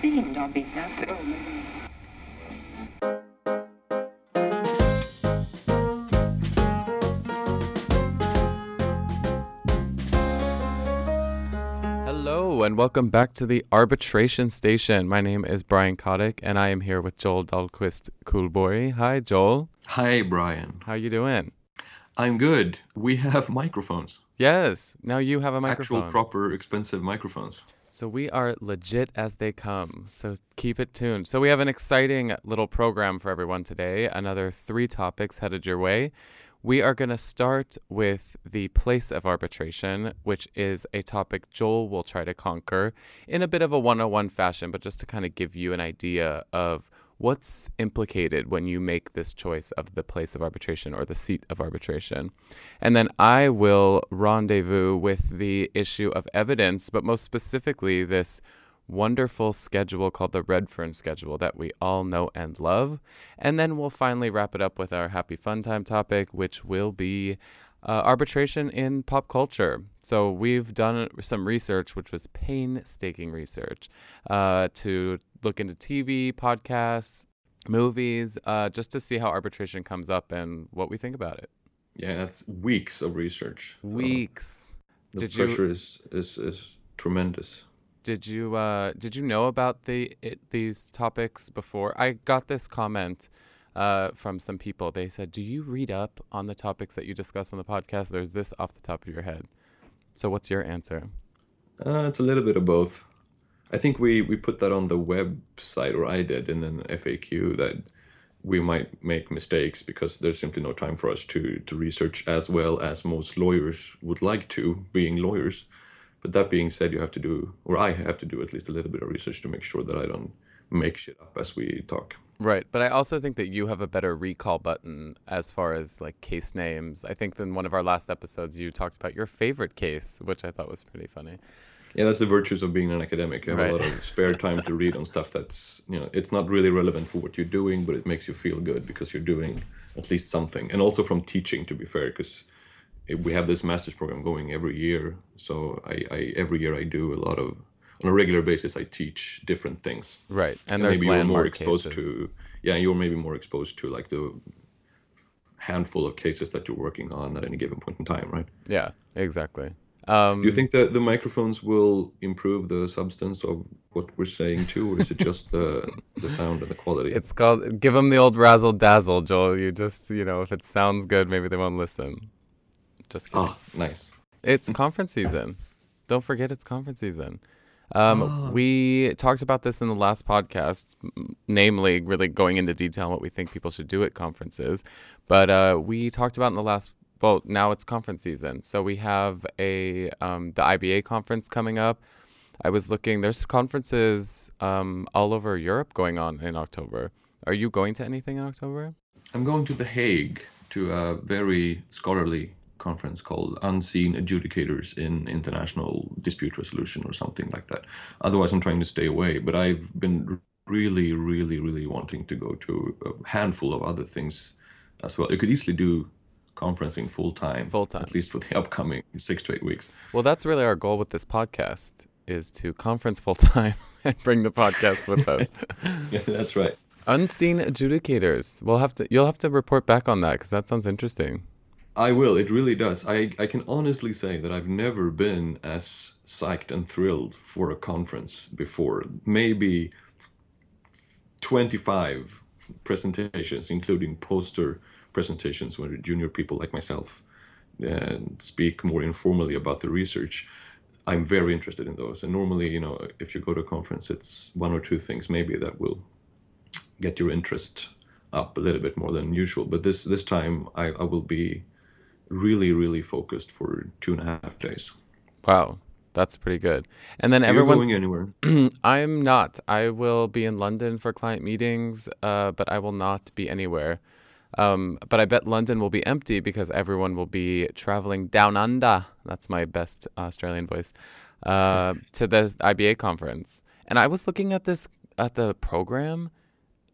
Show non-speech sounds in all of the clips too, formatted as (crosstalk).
fin då, Birgitta. Hello, and welcome back to the Arbitration Station. My name is Brian Kotick, and I am here with Joel Dahlquist Cullborg. Hi, Joel. Hi, Brian. How you doing? I'm good. We have microphones. Yes. Now you have a microphone. Actual, proper, expensive microphones. So we are legit as they come. So keep it tuned. So we have an exciting little program for everyone today. Another three topics headed your way. We are going to start with the place of arbitration, which is a topic Joel will try to conquer in a bit of a 101 fashion, but just to kind of give you an idea of what's implicated when you make this choice of the place of arbitration or the seat of arbitration. And then I will rendezvous with the issue of evidence, but most specifically, this wonderful schedule called the Redfern schedule that we all know and love. And then we'll finally wrap it up with our happy fun time topic, which will be uh, arbitration in pop culture. So we've done some research, which was painstaking research, uh, to look into TV, podcasts, movies, uh, just to see how arbitration comes up and what we think about it. Yeah, that's weeks of research. Weeks. The Did pressure you is, is is tremendous. did you uh, did you know about the it, these topics before? I got this comment uh, from some people. They said, "Do you read up on the topics that you discuss on the podcast, or is this off the top of your head?" So, what's your answer? Uh, it's a little bit of both. I think we, we put that on the website, or I did, in an FAQ that we might make mistakes because there's simply no time for us to, to research as well as most lawyers would like to, being lawyers. But that being said, you have to do, or I have to do at least a little bit of research to make sure that I don't make shit up as we talk. Right, but I also think that you have a better recall button as far as like case names. I think in one of our last episodes you talked about your favorite case, which I thought was pretty funny. Yeah, that's the virtues of being an academic. You have Right. a lot of spare time to read on stuff that's, you know, it's not really relevant for what you're doing, but it makes you feel good because you're doing at least something. And also from teaching, to be fair, because we have this master's program going every year. So I, I every year I do a lot of, on a regular basis, I teach different things. Right, and, And there's maybe you're more exposed cases. to, yeah, you're maybe more exposed to like the handful of cases that you're working on at any given point in time, right? Yeah, exactly. Um, Do you think that the microphones will improve the substance of what we're saying too, or is it just the (laughs) the sound and the quality? it's called give them the old razzle dazzle, Joel. You just you know if it sounds good, maybe they won't listen. Just kidding. Ah, nice. It's conference season. Don't forget it's conference season. Um, Ah. We talked about this in the last podcast, namely, really going into detail on what we think people should do at conferences. But uh, we talked about in the last. Well, now it's conference season, so we have a um, the IBA conference coming up. I was looking. There's conferences um, all over Europe going on in October. Are you going to anything in October? I'm going to The Hague to a very scholarly conference called Unseen Adjudicators in International Dispute Resolution or something like that. Otherwise, I'm trying to stay away. But I've been really, really, really wanting to go to a handful of other things as well. You could easily do conferencing full time, Full time. at least for the (laughs) upcoming six to eight weeks. Well, that's really our goal with this podcast is to conference full time (laughs) and bring the podcast with us. (laughs) Yeah, that's right. Unseen adjudicators. We'll have to. You'll have to report back on that because that sounds interesting. I will. It really does. I, I can honestly say that I've never been as psyched and thrilled for a conference before. Maybe 25 presentations, including poster presentations where junior people like myself uh, speak more informally about the research. I'm very interested in those. And normally, you know, if you go to a conference, it's one or two things maybe that will get your interest up a little bit more than usual. But this this time, I, I will be really, really focused for two and a half days. Wow, that's pretty good. And then everyone. going anywhere? (clears throat) I'm not. I will be in London for client meetings, uh, but I will not be anywhere. Um, but I bet London will be empty because everyone will be traveling down under. That's my best Australian voice. Uh, (laughs) to the IBA conference, and I was looking at this at the program.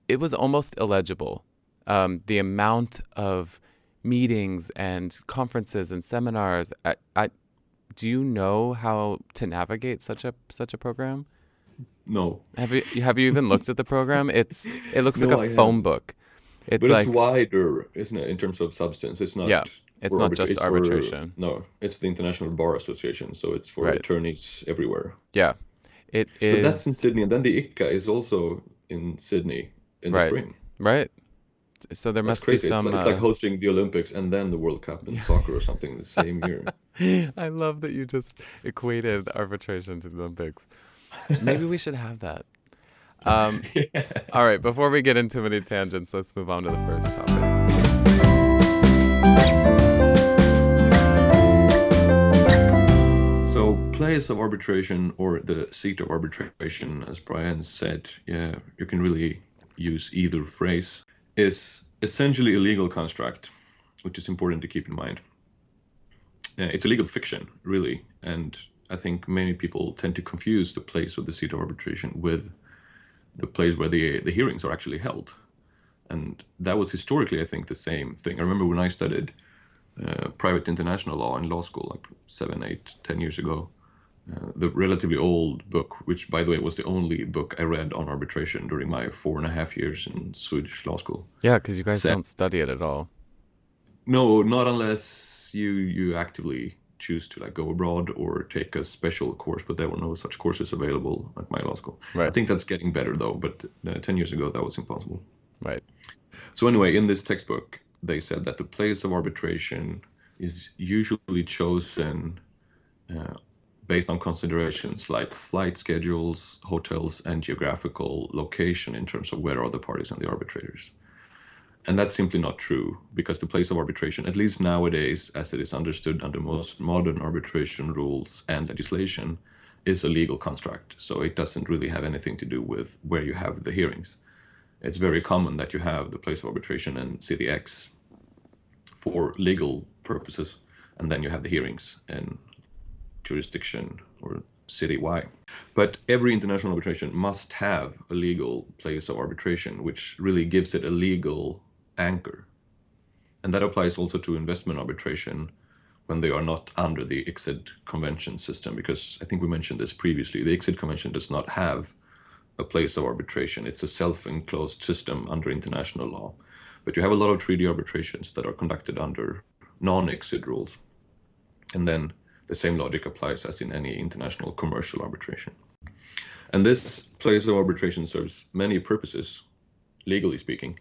It was almost illegible. Um, the amount of meetings and conferences and seminars. I, I, do you know how to navigate such a such a program? No. Have you have you even looked at the program? It's it looks (laughs) No, like I a phone book. It's but like it's wider, isn't it, in terms of substance? It's not. Yeah, it's not arbitra- just it's for- arbitration. no, it's the International Bar Association, so it's for Right. attorneys everywhere. yeah, it But that's in Sydney, and then the ICCA is also in Sydney in the Right. spring. right. So there That's must crazy. be It's, some. like, it's uh, like hosting the Olympics and then the World Cup in soccer or something the same year. (laughs) I love that you just equated arbitration to the Olympics. Maybe we should have that. Um, (laughs) All right, before we get into many tangents, let's move on to the first topic. So, place of arbitration or the seat of arbitration, as Brian said, yeah, you can really use either phrase, is essentially a legal construct, which is important to keep in mind. Uh, it's a legal fiction, really, and I think many people tend to confuse the place of the seat of arbitration with the place where the the hearings are actually held, and that was historically, I think, the same thing. I remember when I studied uh, private international law in law school, like seven, eight, ten years ago. Uh, the relatively old book, which by the way was the only book I read on arbitration during my four and a half years in Swedish law school. Yeah, because you guys Sa- don't study it at all. No, not unless you you actively choose to like go abroad or take a special course, but there were no such courses available at my law school. I think that's getting better though, but uh, ten years ago that was impossible. Right. So anyway, in this textbook, they said that the place of arbitration is usually chosen uh, based on considerations like flight schedules, hotels, and geographical location in terms of where are the parties and the arbitrators. And that's simply not true because the place of arbitration, at least nowadays, as it is understood under most modern arbitration rules and legislation, is a legal construct. So it doesn't really have anything to do with where you have the hearings it's very common that you have the place of arbitration in city X for legal purposes, and then you have the hearings in jurisdiction or city Y. But every international arbitration must have a legal place of arbitration, which really gives it a legal anchor. And that applies also to investment arbitration when they are not under the ICSID convention system, because I think we mentioned this previously. The ICSID convention does not have a place of arbitration. It's a self-enclosed system under international law. But you have a lot of treaty arbitrations that are conducted under non-ICSID rules. And then the same logic applies as in any international commercial arbitration. And this place of arbitration serves many purposes, legally speaking.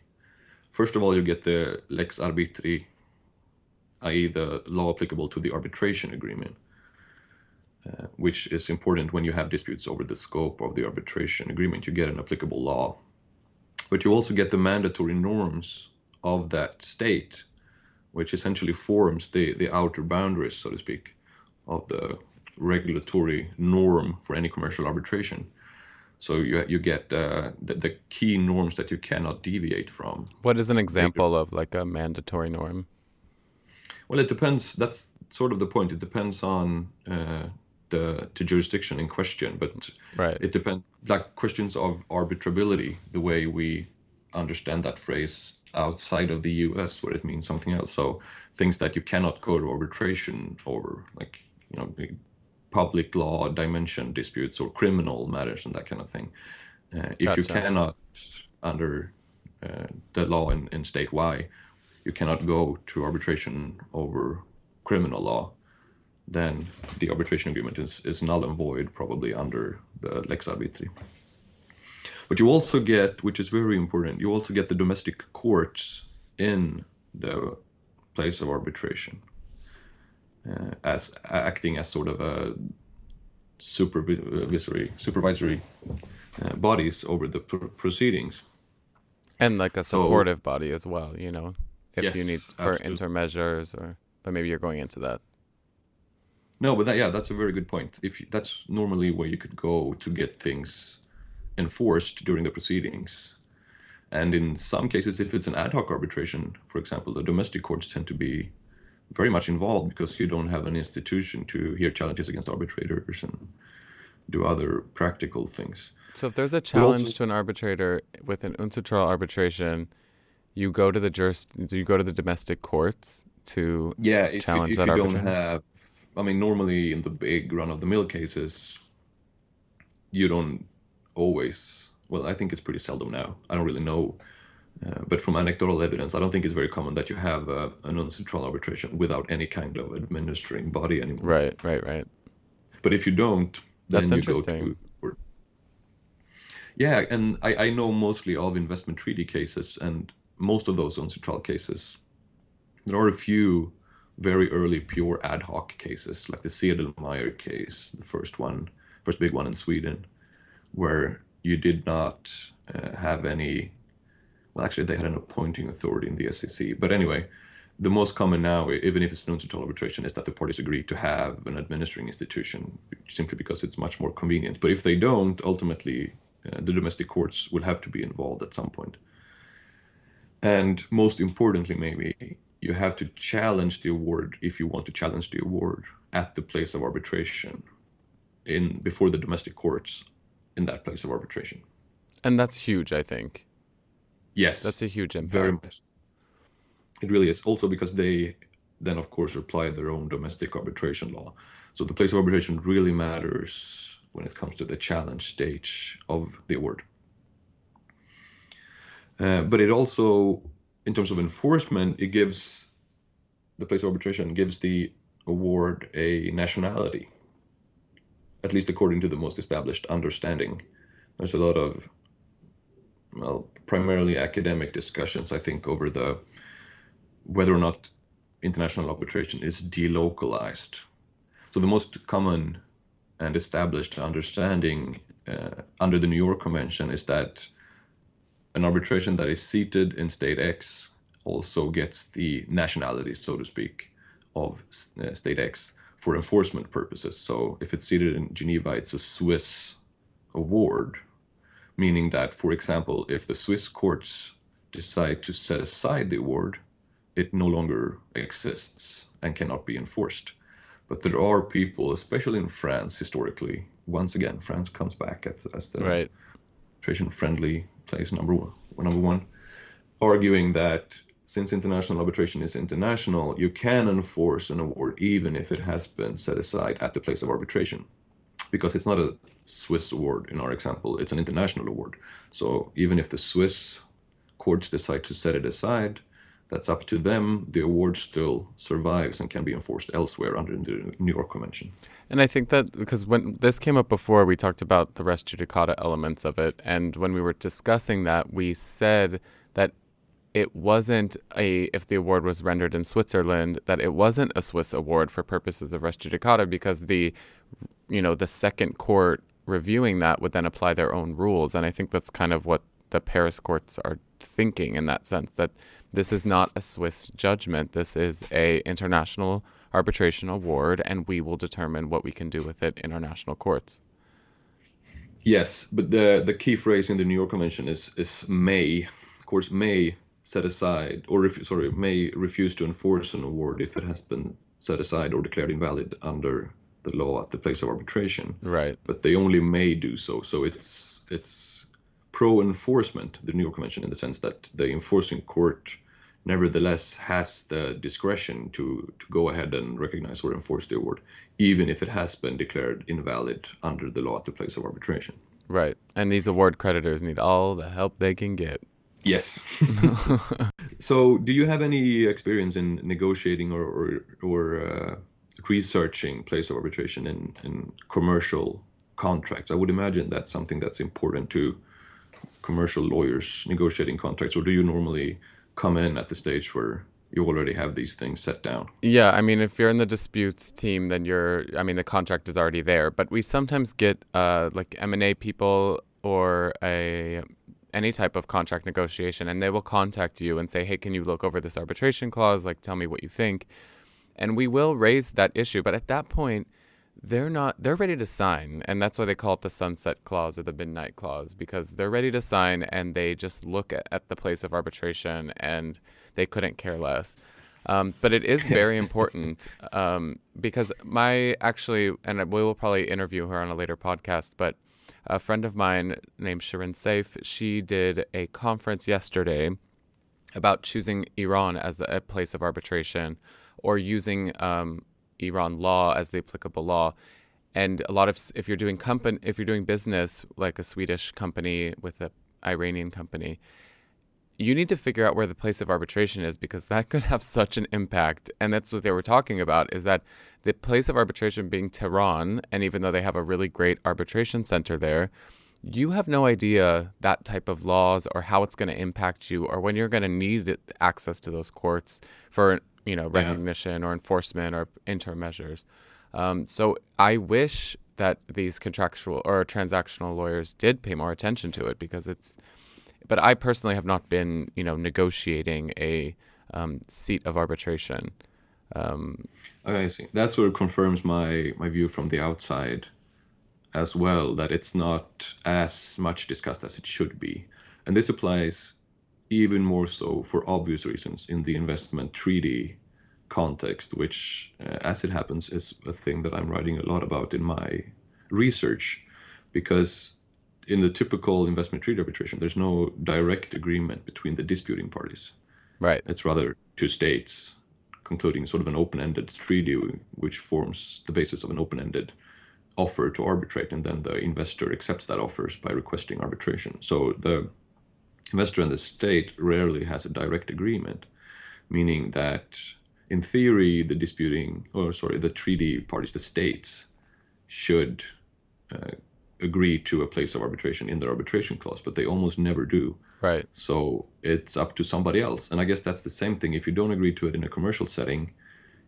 First of all, you get the lex arbitri, i.e., the law applicable to the arbitration agreement uh, which is important when you have disputes over the scope of the arbitration agreement. You get an applicable law, but you also get the mandatory norms of that state, which essentially forms the, the outer boundaries, so to speak, of the regulatory norm for any commercial arbitration. So you, you get uh, the, the key norms that you cannot deviate from. What is an example of like a mandatory norm? Well, it depends. That's sort of the point. It depends on uh, the, the jurisdiction in question, but Right. it depends. Like questions of arbitrability, the way we understand that phrase outside of the U.S., where it means something else. So things that you cannot go to arbitration over, like you know, public law dimension disputes or criminal matters and that kind of thing. Uh, if you cannot, under uh, the law in, in state Y, you cannot go to arbitration over criminal law, then the arbitration agreement is, is null and void, probably under the lex arbitri. But you also get, which is very important, you also get the domestic courts in the place of arbitration as acting as sort of a supervisory supervisory uh, bodies over the pr- proceedings. And like a So- supportive body as well, you know, if you need for absolutely. interim measures or, but maybe you're going into that. No, but that, yeah, that's a very good point. If you, that's normally where you could go to get things enforced during the proceedings, and in some cases, if it's an ad hoc arbitration, for example, the domestic courts tend to be very much involved because you don't have an institution to hear challenges against arbitrators and do other practical things. So if there's a also- challenge to an arbitrator with an UNCITRAL arbitration, you go to the jurist, you go to the domestic courts to Yeah, if, you, challenge if that you don't have, I mean, normally in the big run of the mill cases, you don't always. Well, I think it's pretty seldom now. I don't really know. Uh, but from anecdotal evidence, I don't think it's very common that you have uh, a UNCITRAL arbitration without any kind of administering body anymore. Right, right, right. But if you don't, then That's you go interesting. to. Yeah, and I, I know mostly of investment treaty cases, and most of those UNCITRAL cases, there are a few very early pure ad hoc cases, like the Sedelmayer case, the first one, first big one in Sweden, where you did not uh, have any. Well, actually, they had an appointing authority in the SCC. But anyway, the most common now, even if it's UNCITRAL arbitration, is that the parties agree to have an administering institution simply because it's much more convenient. But if they don't, ultimately, uh, the domestic courts will have to be involved at some point. And most importantly, maybe, you have to challenge the award if you want to challenge the award at the place of arbitration in before the domestic courts in that place of arbitration. And that's huge, I think. Yes, That's a huge impact. very much. It really is. Also because they then, of course, apply their own domestic arbitration law. So the place of arbitration really matters when it comes to the challenge stage of the award. Uh, but it also, in terms of enforcement, it gives the place of arbitration gives the award a nationality, at least according to the most established understanding. There's a lot of well, primarily academic discussions, I think, over the whether or not international arbitration is delocalized. So the most common and established understanding uh, under the New York Convention is that an arbitration that is seated in state X also gets the nationality, so to speak, of uh, state X for enforcement purposes. So if it's seated in Geneva, it's a Swiss award meaning that, for example, if the Swiss courts decide to set aside the award, it no longer exists and cannot be enforced. But there are people, especially in France historically, once again, France comes back as, as the Right. arbitration friendly place number one, number one, arguing that since international arbitration is international, you can enforce an award even if it has been set aside at the place of arbitration, because it's not a Swiss award in our example; it's an international award. So even if the Swiss courts decide to set it aside, that's up to them. The award still survives and can be enforced elsewhere under the New York Convention. And I think that because when this came up before, we talked about the res judicata elements of it. And when we were discussing that, we said that it wasn't a, if the award was rendered in Switzerland, that it wasn't a Swiss award for purposes of res judicata because the, you know, the second court reviewing that would then apply their own rules. And I think that's kind of what the Paris courts are thinking in that sense that this is not a Swiss judgment. This is a international arbitration award, and we will determine what we can do with it in our national courts. Yes, but the the key phrase in the New York Convention is is may. Of course, may set aside or ref, sorry may refuse to enforce an award if it has been set aside or declared invalid under the law at the place of arbitration. Right. But they only may do so. So it's it's pro enforcement, the New York Convention, in the sense that the enforcing court nevertheless has the discretion to, to go ahead and recognize or enforce the award, even if it has been declared invalid under the law at the place of arbitration. Right. And these award creditors need all the help they can get. Yes. (laughs) so, do you have any experience in negotiating or or, or uh, researching place of arbitration in, in commercial contracts? I would imagine that's something that's important to commercial lawyers negotiating contracts, or do you normally come in at the stage where you already have these things set down? Yeah, I mean, if you're in the disputes team, then you're. I mean, the contract is already there. But we sometimes get uh, like M and A people or a any type of contract negotiation, and they will contact you and say, "Hey, can you look over this arbitration clause? Like, tell me what you think." And we will raise that issue, but at that point, they're not. They're ready to sign, and that's why they call it the sunset clause or the midnight clause because they're ready to sign, and they just look at, at the place of arbitration, and they couldn't care less. Um, but it is (laughs) very important um, because my actually, and we will probably interview her on a later podcast, but a friend of mine named Sharon Saif, she did a conference yesterday about choosing Iran as a place of arbitration or using um, Iran law as the applicable law. and a lot of if you're doing company if you're doing business like a Swedish company with an Iranian company, you need to figure out where the place of arbitration is because that (laughs) could have such an impact. And that's what they were talking about is that the place of arbitration being Tehran, and even though they have a really great arbitration center there, you have no idea that type of laws or how it's going to impact you or when you're going to need access to those courts for you know recognition yeah. or enforcement or interim measures. Um, so I wish that these contractual or transactional lawyers did pay more attention to it because it's. But I personally have not been, you know, negotiating a um, seat of arbitration. Um, I see. That sort of confirms my my view from the outside, as well. That it's not as much discussed as it should be, and this applies even more so for obvious reasons in the investment treaty context, which, uh, as it happens, is a thing that I'm writing a lot about in my research, because in the typical investment treaty arbitration, there's no direct agreement between the disputing parties. Right. It's rather two states concluding sort of an open-ended treaty, which forms the basis of an open-ended offer to arbitrate, and then the investor accepts that offers by requesting arbitration. So the investor and the state rarely has a direct agreement, meaning that in theory, the disputing, or sorry, the treaty parties, the states, should uh, agree to a place of arbitration in their arbitration clause, but they almost never do. Right. So it's up to somebody else. And I guess that's the same thing. If you don't agree to it in a commercial setting,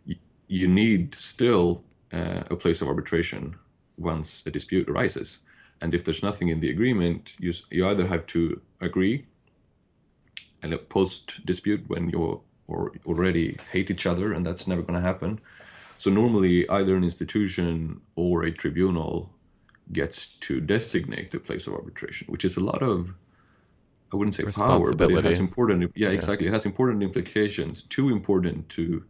you, you need still uh, a place of arbitration once a dispute arises. And if there's nothing in the agreement, you, you either have to agree and a post dispute when you're or already hate each other, and that's never going to happen. So normally, either an institution or a tribunal gets to designate the place of arbitration, which is a lot of I wouldn't say power, but it has important yeah, yeah, exactly. It has important implications, too important to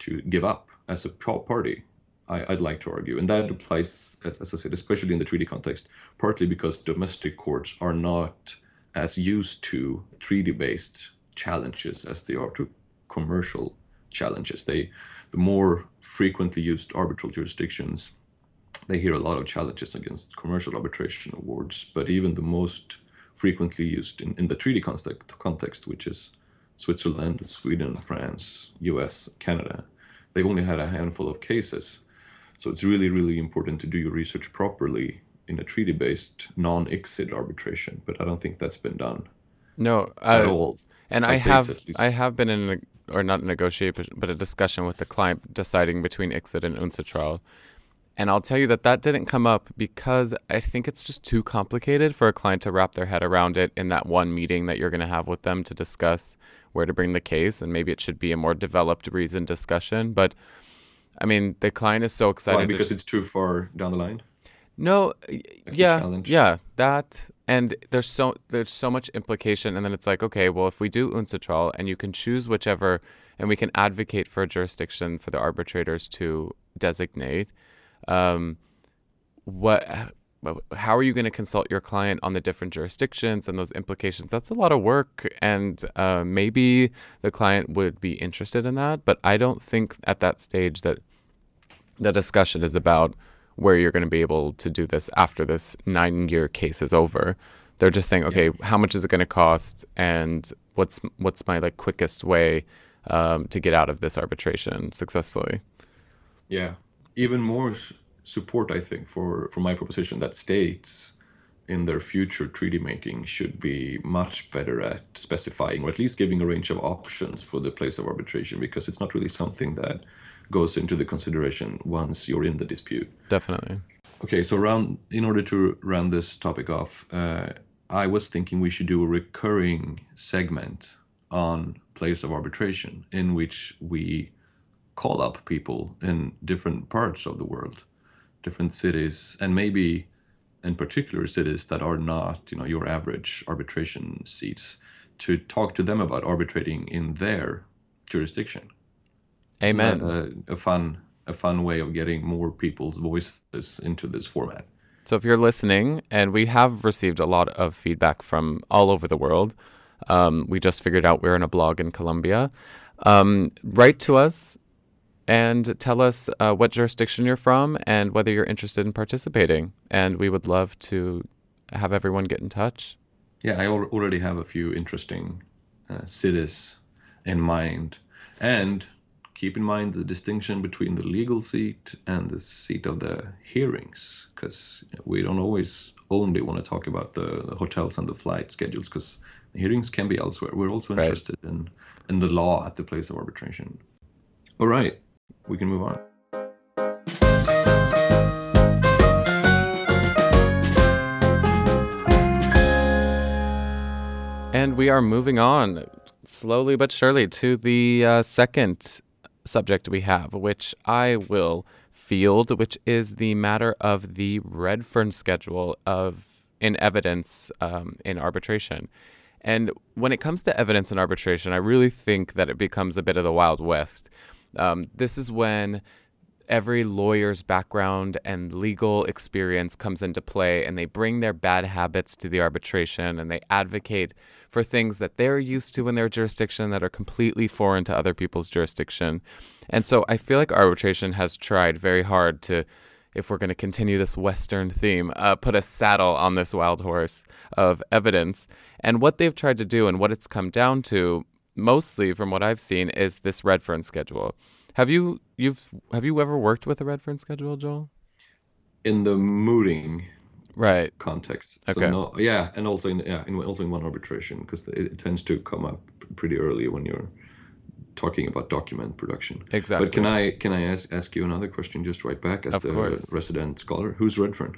to give up as a party. I, would like to argue, and that applies, as, as I said, especially in the treaty context, partly because domestic courts are not as used to treaty-based challenges as they are to commercial challenges. They, the more frequently used arbitral jurisdictions, they hear a lot of challenges against commercial arbitration awards. But even the most frequently used in, in the treaty context, context, which is Switzerland, Sweden, France, US, Canada, they've only had a handful of cases. So it's really, really important to do your research properly in a treaty based non ICSID arbitration. But I don't think that's been done. No, at all. And I have I have been in a, or not a negotiation, but a discussion with the client deciding between ICSID and UNCITRAL. And I'll tell you that that didn't come up because I think it's just too complicated for a client to wrap their head around it in that one meeting that you're going to have with them to discuss where to bring the case. And maybe it should be a more developed, reason discussion. But I mean, the client is so excited. Why? Because to... it's too far down the line? No, yeah, yeah, that and there's so there's so much implication, and then it's like, okay, well, if we do UNCITRAL and you can choose whichever, and we can advocate for a jurisdiction for the arbitrators to designate, um, what, how are you going to consult your client on the different jurisdictions and those implications? That's a lot of work, and uh, maybe the client would be interested in that, but I don't think at that stage that the discussion is about where you're going to be able to do this after this nine year case is over. They're just saying, okay, yeah. how much is it going to cost, and what's what's my like quickest way um, to get out of this arbitration successfully? Yeah, even more support, I think, for for my proposition that states in their future treaty making should be much better at specifying or at least giving a range of options for the place of arbitration because it's not really something that goes into the consideration once you're in the dispute. Definitely. Okay, so round in order to round this topic off, uh, I was thinking we should do a recurring segment on place of arbitration in which we call up people in different parts of the world, different cities, and maybe in particular cities that are not, you know, your average arbitration seats, to talk to them about arbitrating in their jurisdiction. Amen. A, a, fun a fun way of getting more people's voices into this format. So if you're listening, and we have received a lot of feedback from all over the world, um, we just figured out we're in a blog in Colombia. Um, write to us and tell us uh, what jurisdiction you're from and whether you're interested in participating. And we would love to have everyone get in touch. Yeah, I al- already have a few interesting uh, cities in mind. And keep in mind the distinction between the legal seat and the seat of the hearings, because we don't always only want to talk about the, the hotels and the flight schedules, because hearings can be elsewhere. We're also Right. interested in, in the law at the place of arbitration. All right, we can move on. And we are moving on slowly but surely to the uh, second subject we have, which I will field, which is the matter of the Redfern schedule of in evidence um, in arbitration. And when it comes to evidence in arbitration, I really think that it becomes a bit of the Wild West. Um, this is when every lawyer's background and legal experience comes into play and they bring their bad habits to the arbitration and they advocate for things that they're used to in their jurisdiction that are completely foreign to other people's jurisdiction. And so I feel like arbitration has tried very hard to if we're going to continue this Western theme, uh, put a saddle on this wild horse of evidence. And what they've tried to do and what it's come down to, mostly from what I've seen, is this Redfern schedule. Have you you've have you ever worked with a Redfern schedule, Joel? In the mooting Right. context. So Okay. no, yeah, and also in yeah, in, also in one arbitration because it, it tends to come up pretty early when you're talking about document production. Exactly. But can I can I ask ask you another question just right back as Of the course. resident scholar? Who's Redfern?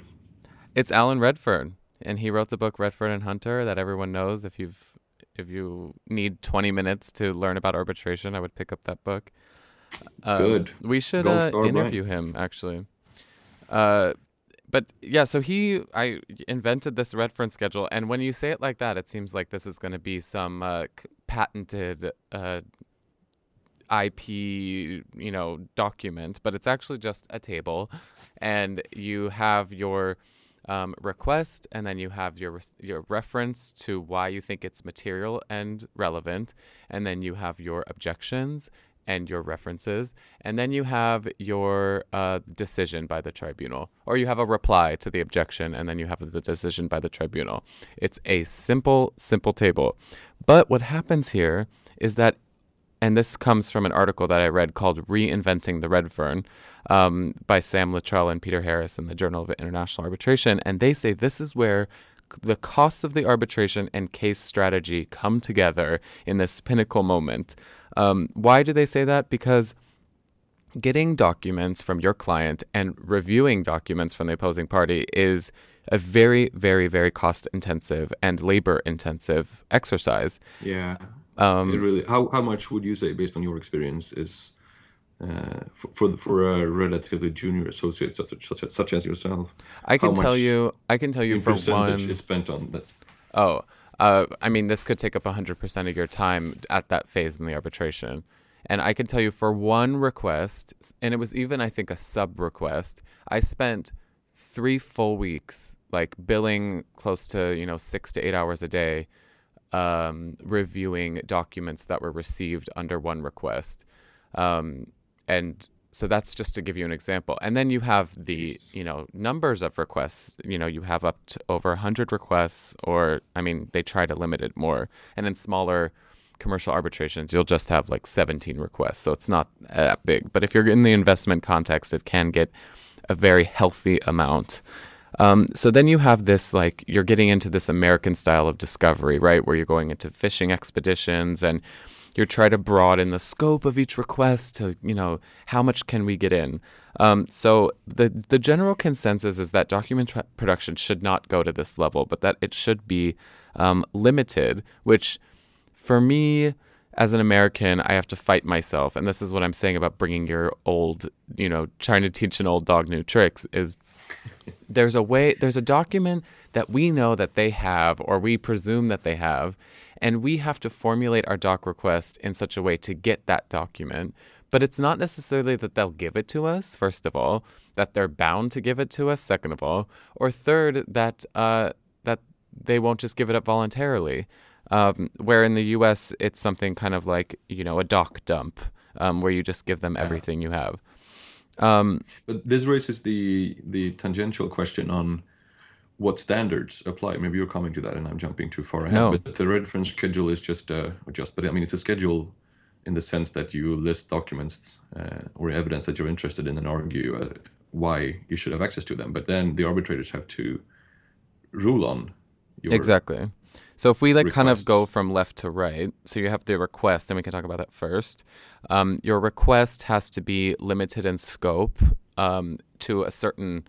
It's Alan Redfern, and he wrote the book Redfern and Hunter that everyone knows. If you've if you need 20 minutes to learn about arbitration, I would pick up that book. Um, Good. We should uh, interview him actually. Uh, but yeah, so he I invented this Redfern schedule, and when you say it like that, it seems like this is going to be some uh, c- patented uh, IP, you know, document, but it's actually just a table, and you have your um, request, and then you have your your reference to why you think it's material and relevant, and then you have your objections and your references, and then you have your uh, decision by the tribunal, or you have a reply to the objection, and then you have the decision by the tribunal. It's a simple, simple table. But what happens here is that and this comes from an article that I read called Reinventing the Redfern um, by Sam Luttrell and Peter Harris in the Journal of International Arbitration. And they say this is where the costs of the arbitration and case strategy come together in this pinnacle moment. Um, why do they say that? Because getting documents from your client and reviewing documents from the opposing party is a very, very, very cost intensive and labor intensive exercise. Yeah. Um, it really. How how much would you say, based on your experience, is uh, for for, for a relatively junior associate such, such, such as yourself? I can tell you, I can tell you for percentage one is spent on this? oh uh, I mean, this could take up 100% of your time at that phase in the arbitration. And I can tell you for one request, and it was even, I think, a sub request, I spent three full weeks, like billing close to, you know, six to eight hours a day, um, reviewing documents that were received under one request. Um, and so that's just to give you an example. And then you have the, you know, numbers of requests. You know, you have up to over 100 requests, or, I mean, they try to limit it more. And in smaller commercial arbitrations, you'll just have like 17 requests. So it's not that big. But if you're in the investment context, it can get a very healthy amount. Um, so then you have this like you're getting into this American style of discovery, right? Where you're going into fishing expeditions and you're trying to broaden the scope of each request to you know how much can we get in. Um, so the the general consensus is that document production should not go to this level, but that it should be um, limited, which for me as an American, I have to fight myself, and this is what I'm saying about bringing your old, you know, trying to teach an old dog new tricks. Is there's a way, there's a document that we know that they have, or we presume that they have, and we have to formulate our doc request in such a way to get that document. But it's not necessarily that they'll give it to us, first of all, that they're bound to give it to us, second of all, or third, that uh, that they won't just give it up voluntarily. Um, where in the U.S. it's something kind of like you know a doc dump, um, where you just give them everything you have. Um, but this raises the the tangential question on what standards apply. Maybe you're coming to that, and I'm jumping too far ahead. No. But the Redfern schedule is just uh, just, but I mean it's a schedule in the sense that you list documents uh, or evidence that you're interested in and argue uh, why you should have access to them. But then the arbitrators have to rule on your Exactly. So if we like kind of go from left to right, so you have the request, and we can talk about that first. Um, your request has to be limited in scope um, to a certain,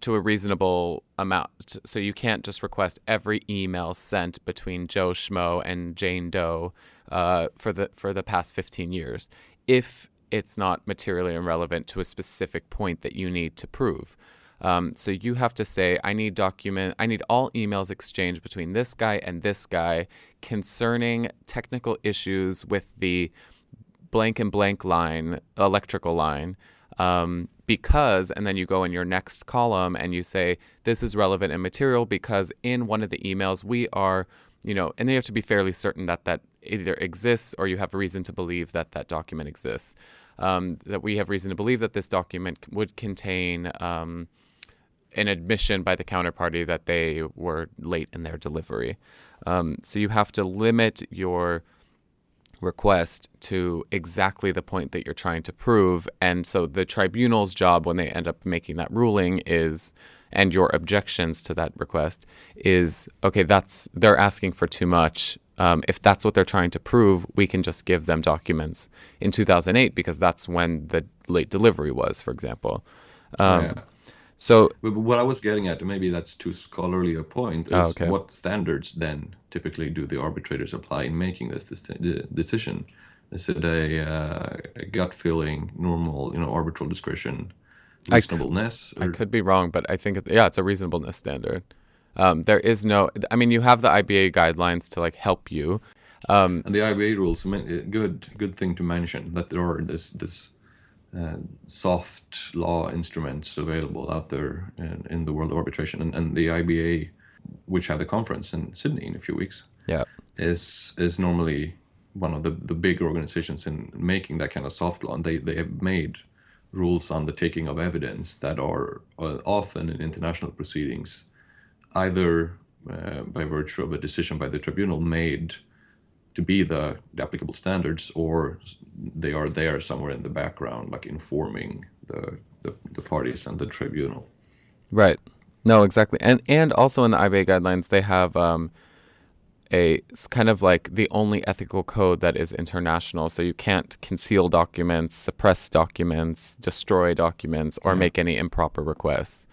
to a reasonable amount. So you can't just request every email sent between Joe Schmo and Jane Doe uh, for the for the past fifteen years, if it's not materially irrelevant to a specific point that you need to prove. Um, so you have to say, I need document, I need all emails exchanged between this guy and this guy concerning technical issues with the blank and blank line, electrical line, um, because, and then you go in your next column and you say, this is relevant and material because in one of the emails we are, you know, and you have to be fairly certain that that either exists or you have reason to believe that that document exists. Um, that we have reason to believe that this document would contain um, an admission by the counterparty that they were late in their delivery. Um, so you have to limit your request to exactly the point that you're trying to prove. And so the tribunal's job when they end up making that ruling is and your objections to that request is okay that's they're asking for too much um, if that's what they're trying to prove we can just give them documents in 2008 because that's when the late delivery was for example um, Yeah. So what I was getting at, maybe that's too scholarly a point, is Oh, okay. what standards then typically do the arbitrators apply in making this decision? Is it a, uh, a gut feeling, normal, you know, arbitral discretion, I c- reasonableness? I could be wrong, but I think it, yeah, it's a reasonableness standard. Um, there is no, I mean, you have the IBA guidelines to like help you. Um, And the IBA rules, uh, good good thing to mention that there are this this uh, soft law instruments available out there in, in the world of arbitration, and, and the IBA, which have the conference in Sydney in a few weeks, yeah, is is normally one of the, the big organizations in making that kind of soft law, and they they have made rules on the taking of evidence that are uh, often in international proceedings, either uh, by virtue of a decision by the tribunal made to be the, the applicable standards, or they are there somewhere in the background, like informing the, the, the parties and the tribunal. right. No, exactly. And and also in the IBA guidelines, they have um, a it's kind of like the only ethical code that is international. So you can't conceal documents, suppress documents, destroy documents, or Yeah. make any improper requests.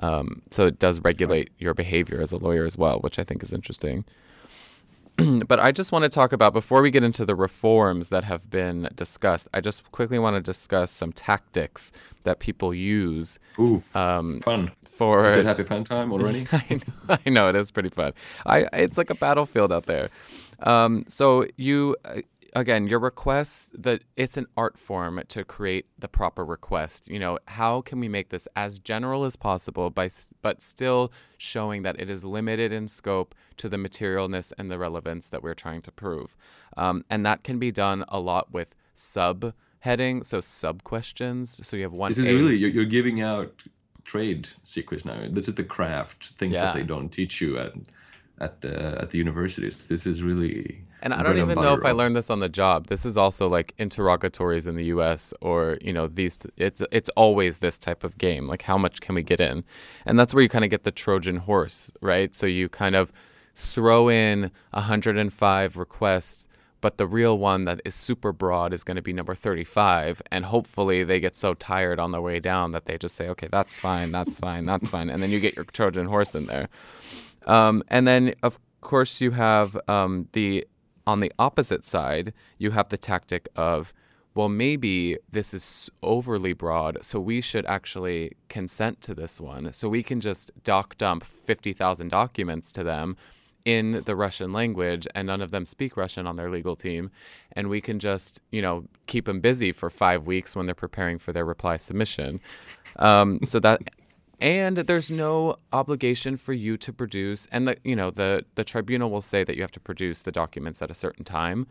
Um, so it does regulate your behavior as a lawyer as well, which I think is interesting. (clears throat) but I just want to talk about before we get into the reforms that have been discussed. I just quickly want to discuss some tactics that people use Ooh, um, fun! for Is it happy fun time already? (laughs) I know, I know it is pretty fun. I it's like a battlefield out there. Um, so you again, your request that it's an art form to create the proper request. You know, how can we make this as general as possible, by but still showing that it is limited in scope to the materialness and the relevance that we're trying to prove, um, and that can be done a lot with sub heading, so sub questions. So you have one. This is A- really you're, you're giving out trade secrets now. This is the craft things Yeah. that they don't teach you at at the at the universities. This is really And I don't even know if I learned this on the job. This is also like interrogatories in the U.S. or you know these. It's it's always this type of game. Like how much can we get in, and that's where you kind of get the Trojan horse, right? So you kind of throw in 105 requests, but the real one that is super broad is going to be number 35, and hopefully they get so tired on their way down that they just say, okay, that's fine, that's fine, that's fine, and then you get your Trojan horse in there. Um, and then, of course, you have um, the on the opposite side, you have the tactic of, well, maybe this is overly broad, so we should actually consent to this one. So we can just doc dump 50,000 documents to them in the Russian language, and none of them speak Russian on their legal team. And we can just, you know, keep them busy for five weeks when they're preparing for their reply submission. Um, so that and there's no obligation for you to produce and the you know the the tribunal will say that you have to produce the documents at a certain time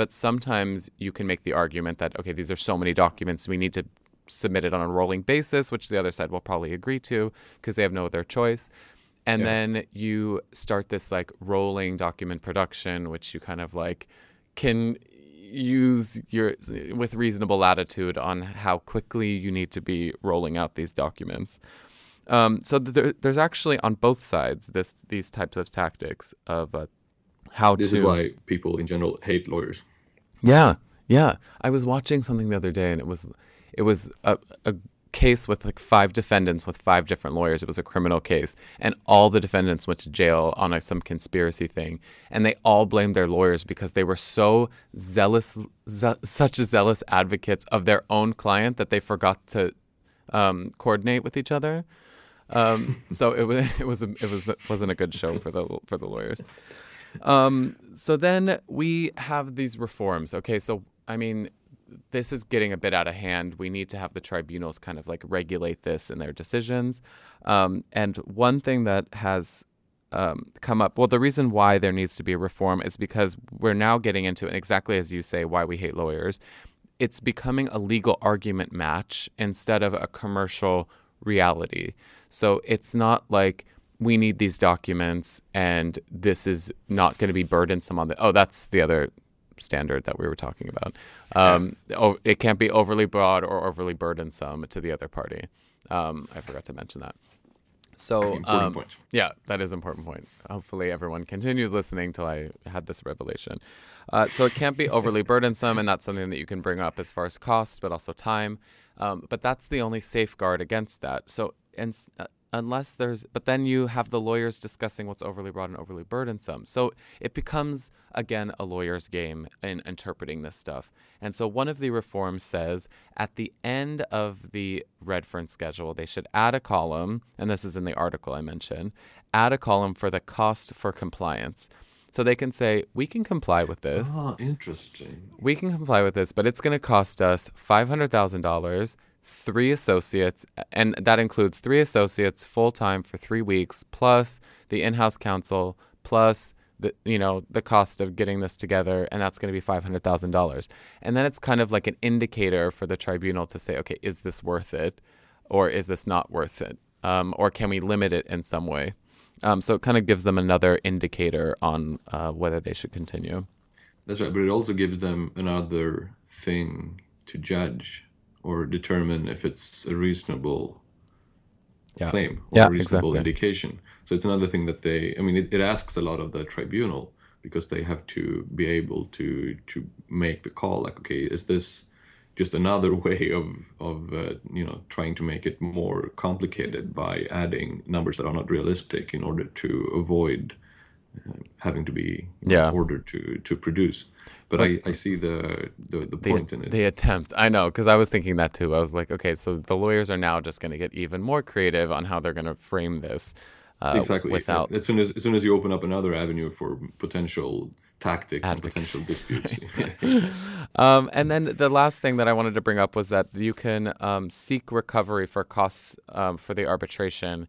but sometimes you can make the argument that, okay, these are so many documents, we need to submit it on a rolling basis, which the other side will probably agree to because they have no other choice. And Yeah. then you start this like rolling document production, which you kind of like can use your with reasonable latitude on how quickly you need to be rolling out these documents. Um, so there, there's actually on both sides this these types of tactics of uh, how This to. is why people in general hate lawyers. Yeah, yeah. I was watching something the other day, and it was it was a, a case with like five defendants with five different lawyers. It was a criminal case, and all the defendants went to jail on a, some conspiracy thing, and they all blamed their lawyers because they were so zealous, ze- such zealous advocates of their own client that they forgot to um, coordinate with each other. Um, so it was (laughs) it was a, it was wasn't a good show for the for the lawyers. Um, so then we have these reforms. Okay, so I mean, this is getting a bit out of hand. We need to have the tribunals kind of like regulate this in their decisions. Um, and one thing that has um, come up, well, the reason why there needs to be a reform is because we're now getting into, exactly as you say, why we hate lawyers. It's becoming a legal argument match instead of a commercial reality. So it's not like we need these documents and this is not going to be burdensome on the oh that's the other standard that we were talking about. Um, oh, it can't be overly broad or overly burdensome to the other party. Um, i forgot to mention that so um, yeah, that is an important point. Hopefully, everyone continues listening till I had this revelation. Uh, so it can't be (laughs) overly burdensome, and that's something that you can bring up as far as cost, but also time. Um, but that's the only safeguard against that. So, and uh, unless there's, but then you have the lawyers discussing what's overly broad and overly burdensome. So it becomes again a lawyer's game in interpreting this stuff. And so one of the reforms says at the end of the Redfern schedule, they should add a column, and this is in the article I mentioned, add a column for the cost for compliance. So they can say, we can comply with this. Ah, interesting. We can comply with this, but it's going to cost us $500,000, three associates, and that includes three associates full time for three weeks, plus the in house counsel, plus the you know the cost of getting this together, and that's going to be five hundred thousand dollars. And then it's kind of like an indicator for the tribunal to say, okay, is this worth it, or is this not worth it, um, or can we limit it in some way? Um, so it kind of gives them another indicator on uh, whether they should continue. That's right, but it also gives them another thing to judge or determine if it's a reasonable Yeah. claim or Yeah, a reasonable exactly. indication. So it's another thing that they, I mean, it, it asks a lot of the tribunal because they have to be able to to make the call. Like, okay, is this just another (laughs) way of of uh, you know trying to make it more complicated by adding numbers that are not realistic in order to avoid having to be Yeah. ordered to to produce. But, I, I see the the, the the, point in it. the attempt. I know, because I was thinking that too. I was like, okay, so the lawyers are now just going to get even more creative on how they're going to frame this. Uh, exactly. Without, as soon as as soon as you open up another avenue for potential tactics and potential disputes. (laughs) um, and then the last thing that I wanted to bring up was that you can um, seek recovery for costs um, for the arbitration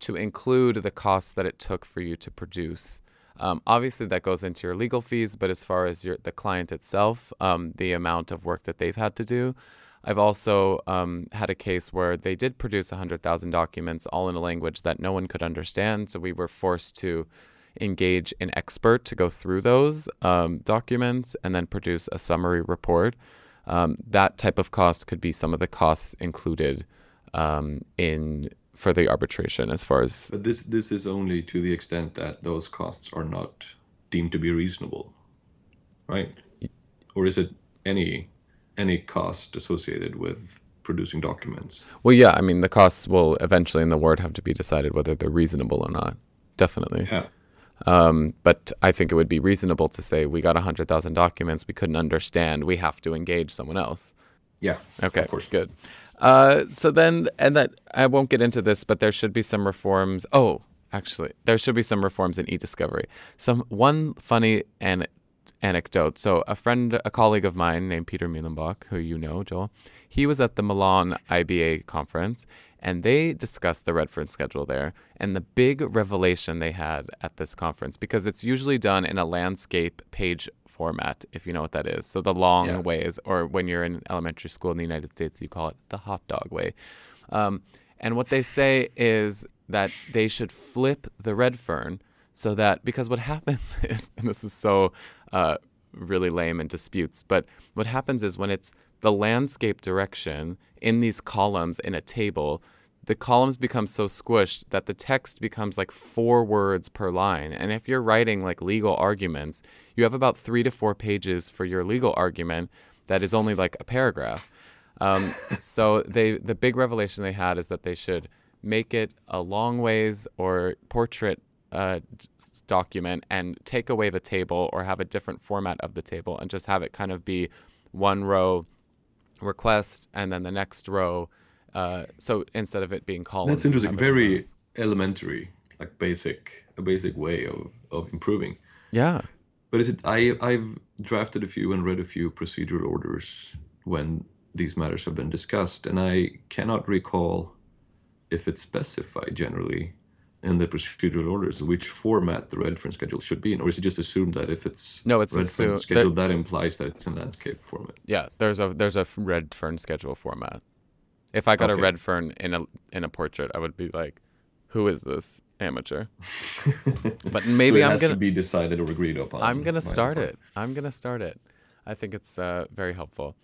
to include the costs that it took for you to produce. Um, obviously, that goes into your legal fees, but as far as your the client itself, um, the amount of work that they've had to do. I've also um, had a case where they did produce 100,000 documents all in a language that no one could understand. So we were forced to engage an expert to go through those um, documents and then produce a summary report. Um, that type of cost could be some of the costs included um, in for the arbitration as far as but this this is only to the extent that those costs are not deemed to be reasonable, right? Or is it any any cost associated with producing documents? well yeah i mean the costs will eventually in the word have to be decided whether they're reasonable or not definitely Yeah. Um, but I think it would be reasonable to say we got 100,000 documents we couldn't understand. We have to engage someone else. Yeah. Okay, Of course. good. Uh, so then, and that I won't get into this, but there should be some reforms. Oh, actually, there should be some reforms in e-discovery. Some one funny an- anecdote. So a friend, a colleague of mine named Peter Muhlenbach, who you know, Joel, he was at the Milan IBA conference, and they discussed the Redfern schedule there and the big revelation they had at this conference because it's usually done in a landscape page format, if you know what that is. So the long Yeah. ways, or when you're in elementary school in the United States, you call it the hot dog way. Um, and what they say is that they should flip the red fern so that because what (laughs) happens is, and this is so uh, really lame in disputes, but what happens is when it's the landscape direction in these columns in a table, the columns become so squished that the text becomes like four words per line. And if you're writing like legal arguments, you have about three to four pages for your legal argument that is only like a paragraph. Um, (laughs) so they the big revelation they had is that they should make it a long ways or portrait uh, document and take away the table or have a different format of the table and just have it kind of be one row request and then the next row. Uh, so instead of it being columns, That's interesting. Very elementary, like basic, a basic way of, of improving. yeah. But is it? I I've drafted a few and read a few procedural orders when these matters have been discussed, and I cannot recall if it's specified generally in the procedural orders which format the red Redfern schedule should be in, or is it just assumed that if it's No, it's Redfern assumed schedule, that- that implies that it's in landscape format? Yeah, there's a there's a Redfern schedule format. If I got a Redfern in a in a portrait, I would be like, "Who is this amateur?" (laughs) But so maybe it I'm has gonna to be decided or agreed upon. I'm gonna start part. it. I'm gonna start it. I think it's uh, very helpful.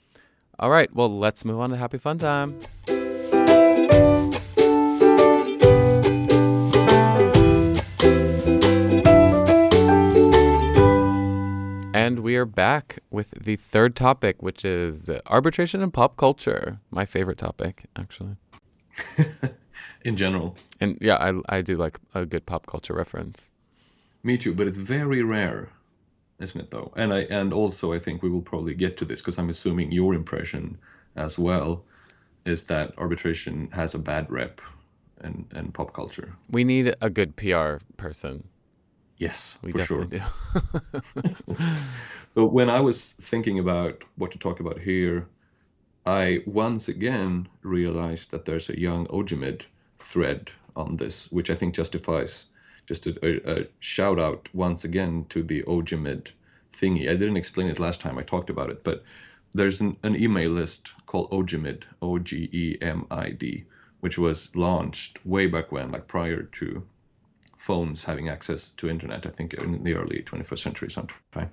All right, well, let's move on to happy fun time. And we are back with the third topic, which is arbitration and pop culture. My favorite topic, actually. (laughs) In general, And yeah, I, I do like a good pop culture reference. me too. But it's very rare, isn't it? Though, and I and also I think we will probably get to this because I'm assuming your impression as well is that arbitration has a bad rep in, in pop culture. We need a good PR person. Yes, We for sure. do. (laughs) So when I was thinking about what to talk about here, I once again realized that there's a young OGEMID thread on this, which I think justifies just a, a, a shout out once again to the OGEMID thingy. I didn't explain it last time I talked about it, but there's an, an email list called OGEMID, O G E M I D, which was launched way back when, like prior to phones having access to internet. I think in the early 21st century sometime.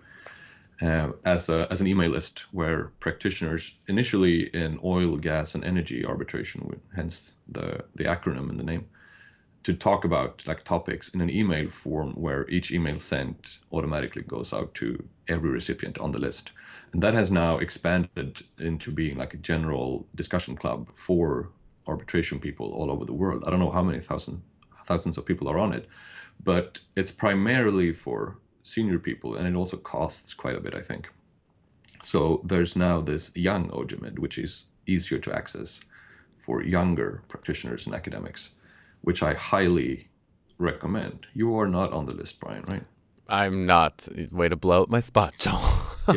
Uh, as a, as an email list where practitioners initially in oil, gas, and energy arbitration, hence the the acronym in the name, to talk about like topics in an email form where each email sent automatically goes out to every recipient on the list. And that has now expanded into being like a general discussion club for arbitration people all over the world. I don't know how many thousand thousands of people are on it, but it's primarily for senior people and it also costs quite a bit, I think. So there's now this young OGEMID, which is easier to access for younger practitioners and academics, which I highly recommend. You are not on the list, Brian, right? I'm not. Way to blow up my spot, Joel. (laughs)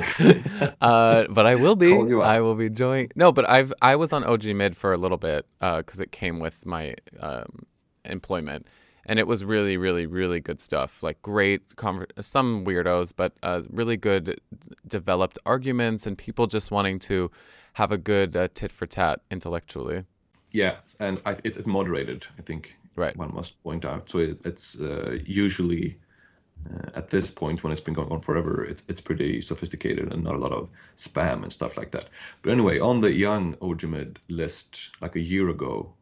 uh, but I will be. Call you out. I will be joining. No, but I've I was on OGEMID for a little bit because it came with my um, employment, and it was really, really, really good stuff. Like great, conver- some weirdos, but uh, really good developed arguments and people just wanting to have a good uh, tit for tat intellectually. Yeah, and I, it's, it's moderated, I think. Right. One must point out. So it, it's uh, usually uh, at this point when it's been going on forever, it, it's pretty sophisticated and not a lot of spam and stuff like that. But anyway, on the young OGEMID list, like a year ago,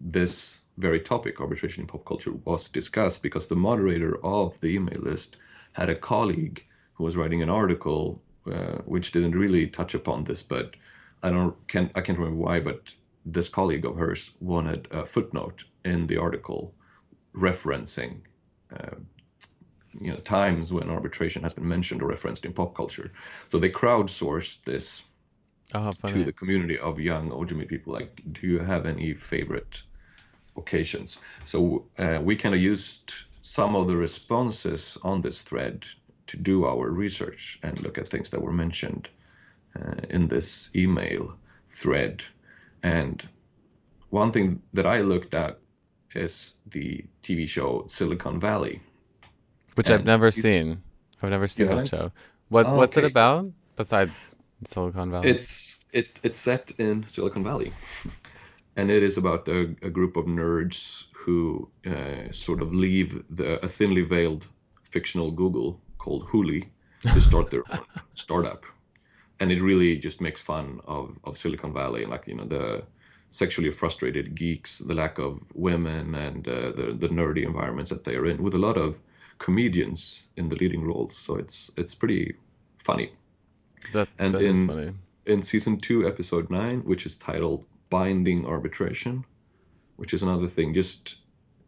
this very topic, arbitration in pop culture, was discussed because the moderator of the email list had a colleague who was writing an article uh, which didn't really touch upon this, but I don't can I can't remember why, but this colleague of hers wanted a footnote in the article referencing uh, you know times when arbitration has been mentioned or referenced in pop culture. So they crowdsourced this Oh, to the community of young OGEMID people. Like, do you have any favorite occasions? So uh, we kind of used some of the responses on this thread to do our research and look at things that were mentioned uh, in this email thread. And one thing that I looked at is the TV show Silicon Valley, which I've never season- seen. I've never seen that show. What Oh, what's it about besides Silicon Valley? It's it it's set in Silicon Valley, and it is about a, a group of nerds who uh, sort of leave the a thinly veiled fictional Google called Hooli to start their (laughs) own startup, and it really just makes fun of of Silicon Valley, like you know the sexually frustrated geeks, the lack of women, and uh, the the nerdy environments that they are in, with a lot of comedians in the leading roles. So it's it's pretty funny that and that in- funny. in season two, episode nine, which is titled "Binding Arbitration," which is another thing. Just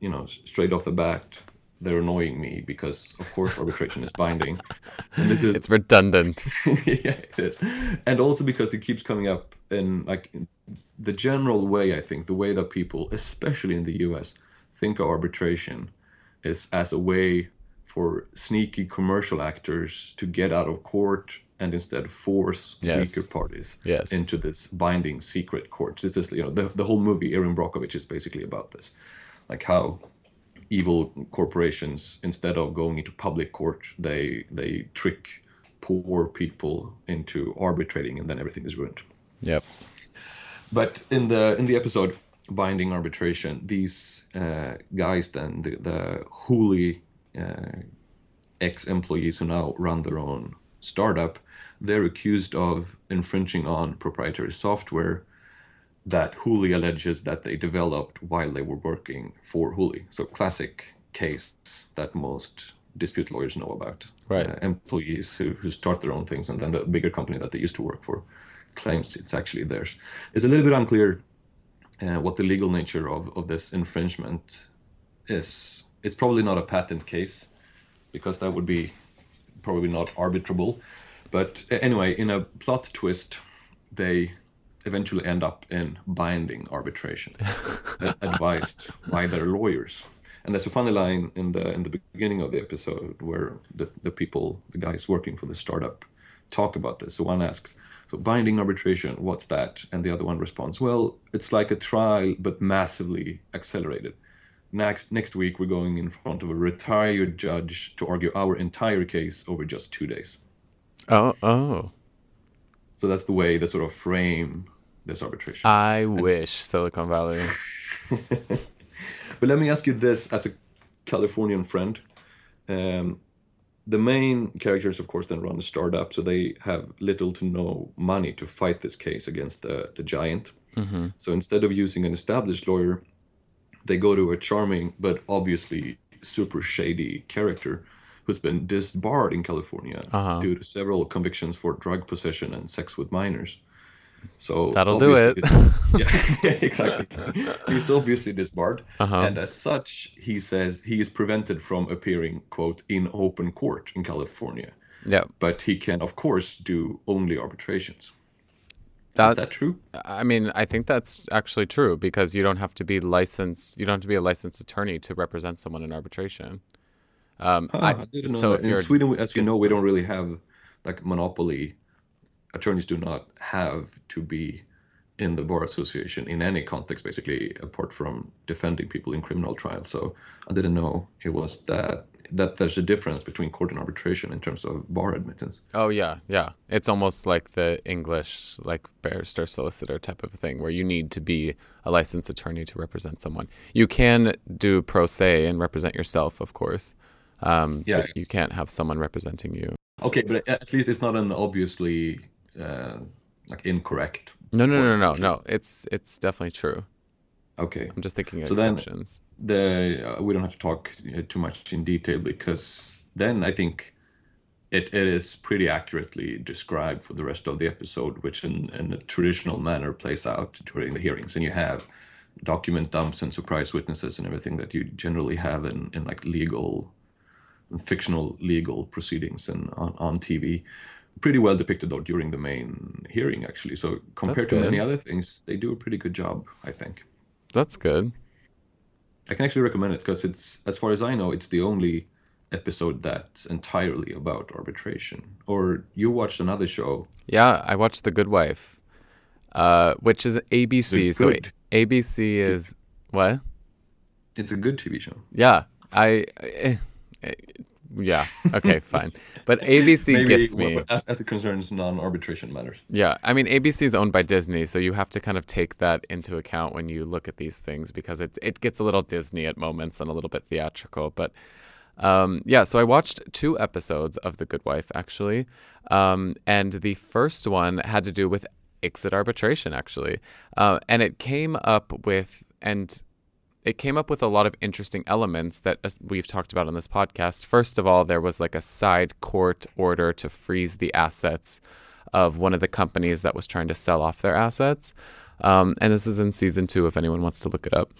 you know, straight off the bat, they're annoying me because, of course, arbitration is binding, and this is It's redundant. (laughs) yeah, it is, and also because it keeps coming up in like in the general way. I think the way that people, especially in the U.S., think of arbitration is as a way for sneaky commercial actors to get out of court and instead force Yes. weaker parties Yes. into this binding secret courts. This is you know the, the whole movie Erin Brockovich is basically about this, like how evil corporations instead of going into public court they they trick poor people into arbitrating and then everything is ruined. Yep. But in the in the episode binding arbitration, these uh, guys then the the Hooli uh, ex-employees who now run their own startup, they're accused of infringing on proprietary software that Hooli alleges that they developed while they were working for Hooli. So classic case that most dispute lawyers know about. Right. Uh, employees who, who start their own things and then the bigger company that they used to work for claims it's actually theirs. It's a little bit unclear uh, what the legal nature of, of this infringement is. It's probably not a patent case because that would be probably not arbitrable. But uh, anyway, in a plot twist, they eventually end up in binding arbitration, (laughs) advised by their lawyers. And there's a funny line in the in the beginning of the episode where the, the people, the guys working for the startup, talk about this. So one asks, "So binding arbitration, what's that?" And the other one responds, "Well, it's like a trial, but massively accelerated. Next next week, we're going in front of a retired judge to argue our entire case over just two days." Oh oh. So that's the way they sort of frame this arbitration. I wish Silicon Valley. (laughs) But let me ask you this as a Californian friend. Um, the main characters, of course, then run a startup, so they have little to no money to fight this case against the, the giant. hmm So instead of using an established lawyer, they go to a charming but obviously super shady character who's been disbarred in California Uh-huh. due to several convictions for drug possession and sex with minors. So That'll do it. (laughs) (laughs) yeah, exactly. He's obviously disbarred, Uh-huh. and as such, he says he is prevented from appearing, quote, in open court in California. Yeah. But he can, of course, do only arbitrations. That is that true? I mean, I think that's actually true because you don't have to be licensed. You don't have to be a licensed attorney to represent someone in arbitration. Um, Huh, I, I didn't know so that. In Sweden, as you know, we don't really have like monopoly. Attorneys do not have to be in the bar association in any context, basically, apart from defending people in criminal trials. So I didn't know it was that that there's a difference between court and arbitration in terms of bar admittance. Oh yeah, yeah. It's almost like the English like barrister solicitor type of thing where you need to be a licensed attorney to represent someone. You can do pro se and represent yourself, of course. Um, Yeah. you can't have someone representing you. Okay, but at least it's not an obviously uh, like incorrect. No, no, no, no, no. It's it's definitely true. Okay, I'm just thinking of So then- exceptions. the uh, we don't have to talk uh, too much in detail because then I think it, it is pretty accurately described for the rest of the episode, which in, in a traditional manner plays out during the hearings, and you have document dumps and surprise witnesses and everything that you generally have in, in like legal, fictional legal proceedings and on, on TV. Pretty well depicted though during the main hearing actually. So compared to many other things, they do a pretty good job, I think. That's good. I can actually recommend it because it's, as far as I know, it's the only episode that's entirely about arbitration. Or you watched another show. Yeah, I watched The Good Wife, uh, which is ABC. So ABC is what? It's a good TV show. Yeah, I. eh, eh, yeah. Okay. fine. But ABC Maybe gets me. well, as, as it concerns non-arbitration matters. Yeah, I mean ABC is owned by Disney, so you have to kind of take that into account when you look at these things because it it gets a little Disney at moments and a little bit theatrical. But um, yeah, so I watched two episodes of The Good Wife actually, um, and the first one had to do with ICSID arbitration actually, uh, and it came up with and it came up with a lot of interesting elements that we've talked about on this podcast. First of all, there was like a side court order to freeze the assets of one of the companies that was trying to sell off their assets. Um, and this is in season two, if anyone wants to look it up.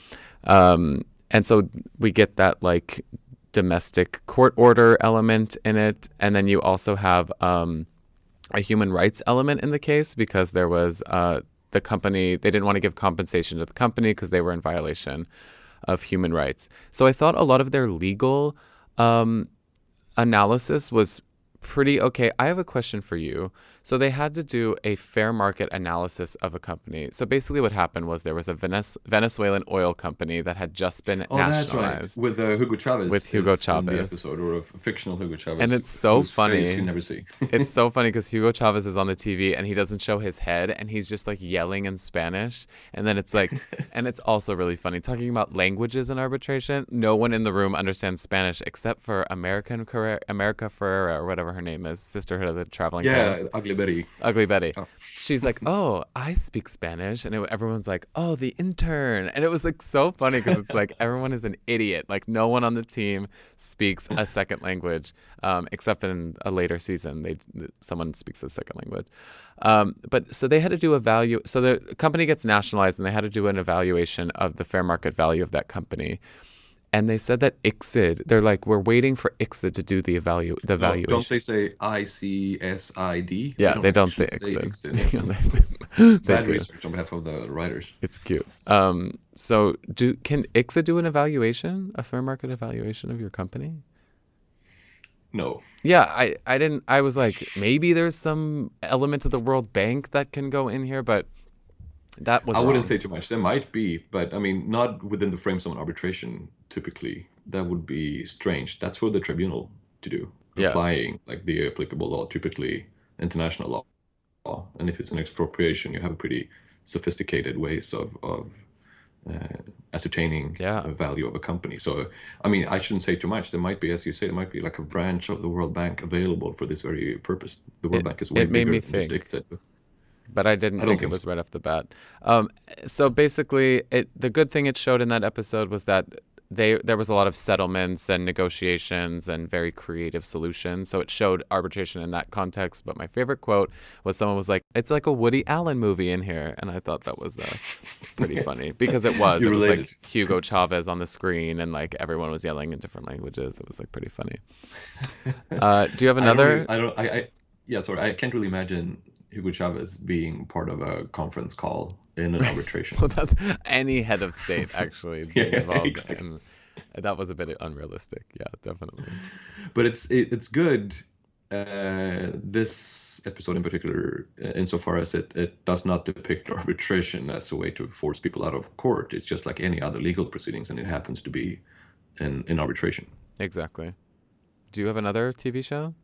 Um, and so we get that like domestic court order element in it. And then you also have um, a human rights element in the case because there was uh, the company, they didn't want to give compensation to the company because they were in violation of human rights. So I thought a lot of their legal um, analysis was pretty okay. I have a question for you. So they had to do a fair market analysis of a company. So basically, what happened was there was a Venez- Venezuelan oil company that had just been Oh, that's right. nationalized. With uh, Hugo Chavez. With Hugo in the Chavez. episode, or a fictional Hugo Chavez. And it's so funny. you never see. (laughs) it's so (laughs) funny because Hugo Chavez is on the TV and he doesn't show his head and he's just like yelling in Spanish. And then it's like, (laughs) and it's also really funny talking about languages in arbitration. No one in the room understands Spanish except for American Carrera, America Ferrera or whatever her name is, Sisterhood of the Traveling yeah. Ugly Betty. Ugly Betty. Oh. She's like, "Oh, I speak Spanish," and it, everyone's like, "Oh, the intern," and it was like so funny because it's like (laughs) everyone is an idiot. Like no one on the team speaks a second language, um, except in a later season, they someone speaks a second language. Um, but so they had to do a value. So the company gets nationalized, and they had to do an evaluation of the fair market value of that company. And they said that ICSID, they're like, we're waiting for ICSID to do the evalu the No, valuation. don't they say I C S I D? yeah, they don't say actually ICSID. ICSID. they Bad do. research on behalf of the writers. It's cute. Um, so do can ICSA do an evaluation, a fair market evaluation of your company? No. Yeah, I, I didn't I was like, maybe there's some element of the World Bank that can go in here, but that was I wouldn't say too much. There might be, but I mean, not within the frames of an arbitration. Typically, that would be strange. That's for the tribunal to do, Yeah. applying like the applicable law, typically international law. And if it's an expropriation, you have pretty sophisticated ways of of uh, ascertaining Yeah. the value of a company. So, I mean, I shouldn't say too much. There might be, as you say, there might be like a branch of the World Bank available for this very purpose. The World It- Bank is way it made bigger me think. But I didn't I don't think it was so. right off the bat. Um, so basically, it, the good thing it showed in that episode was that they there was a lot of settlements and negotiations and very creative solutions. So it showed arbitration in that context. But my favorite quote was someone was like, "It's like a Woody Allen movie in here," and I thought that was uh, pretty (laughs) funny because it was. It was like. Hugo Chavez on the screen and like everyone was yelling in different languages. It was like pretty funny. (laughs) Uh, do you have I don't another? I don't. I, I. Yeah. Sorry. I can't really imagine Hugo Chavez being part of a conference call in an (laughs) arbitration. Well, that's any head of state actually (laughs) being Yeah, involved, exactly. and that was a bit unrealistic. Yeah, definitely. but it's it, it's good. Uh, this episode in particular, uh, insofar as it, it does not depict (laughs) arbitration as a way to force people out of court. It's just like any other legal proceedings, and it happens to be in, in arbitration. Exactly. Do you have another TV show?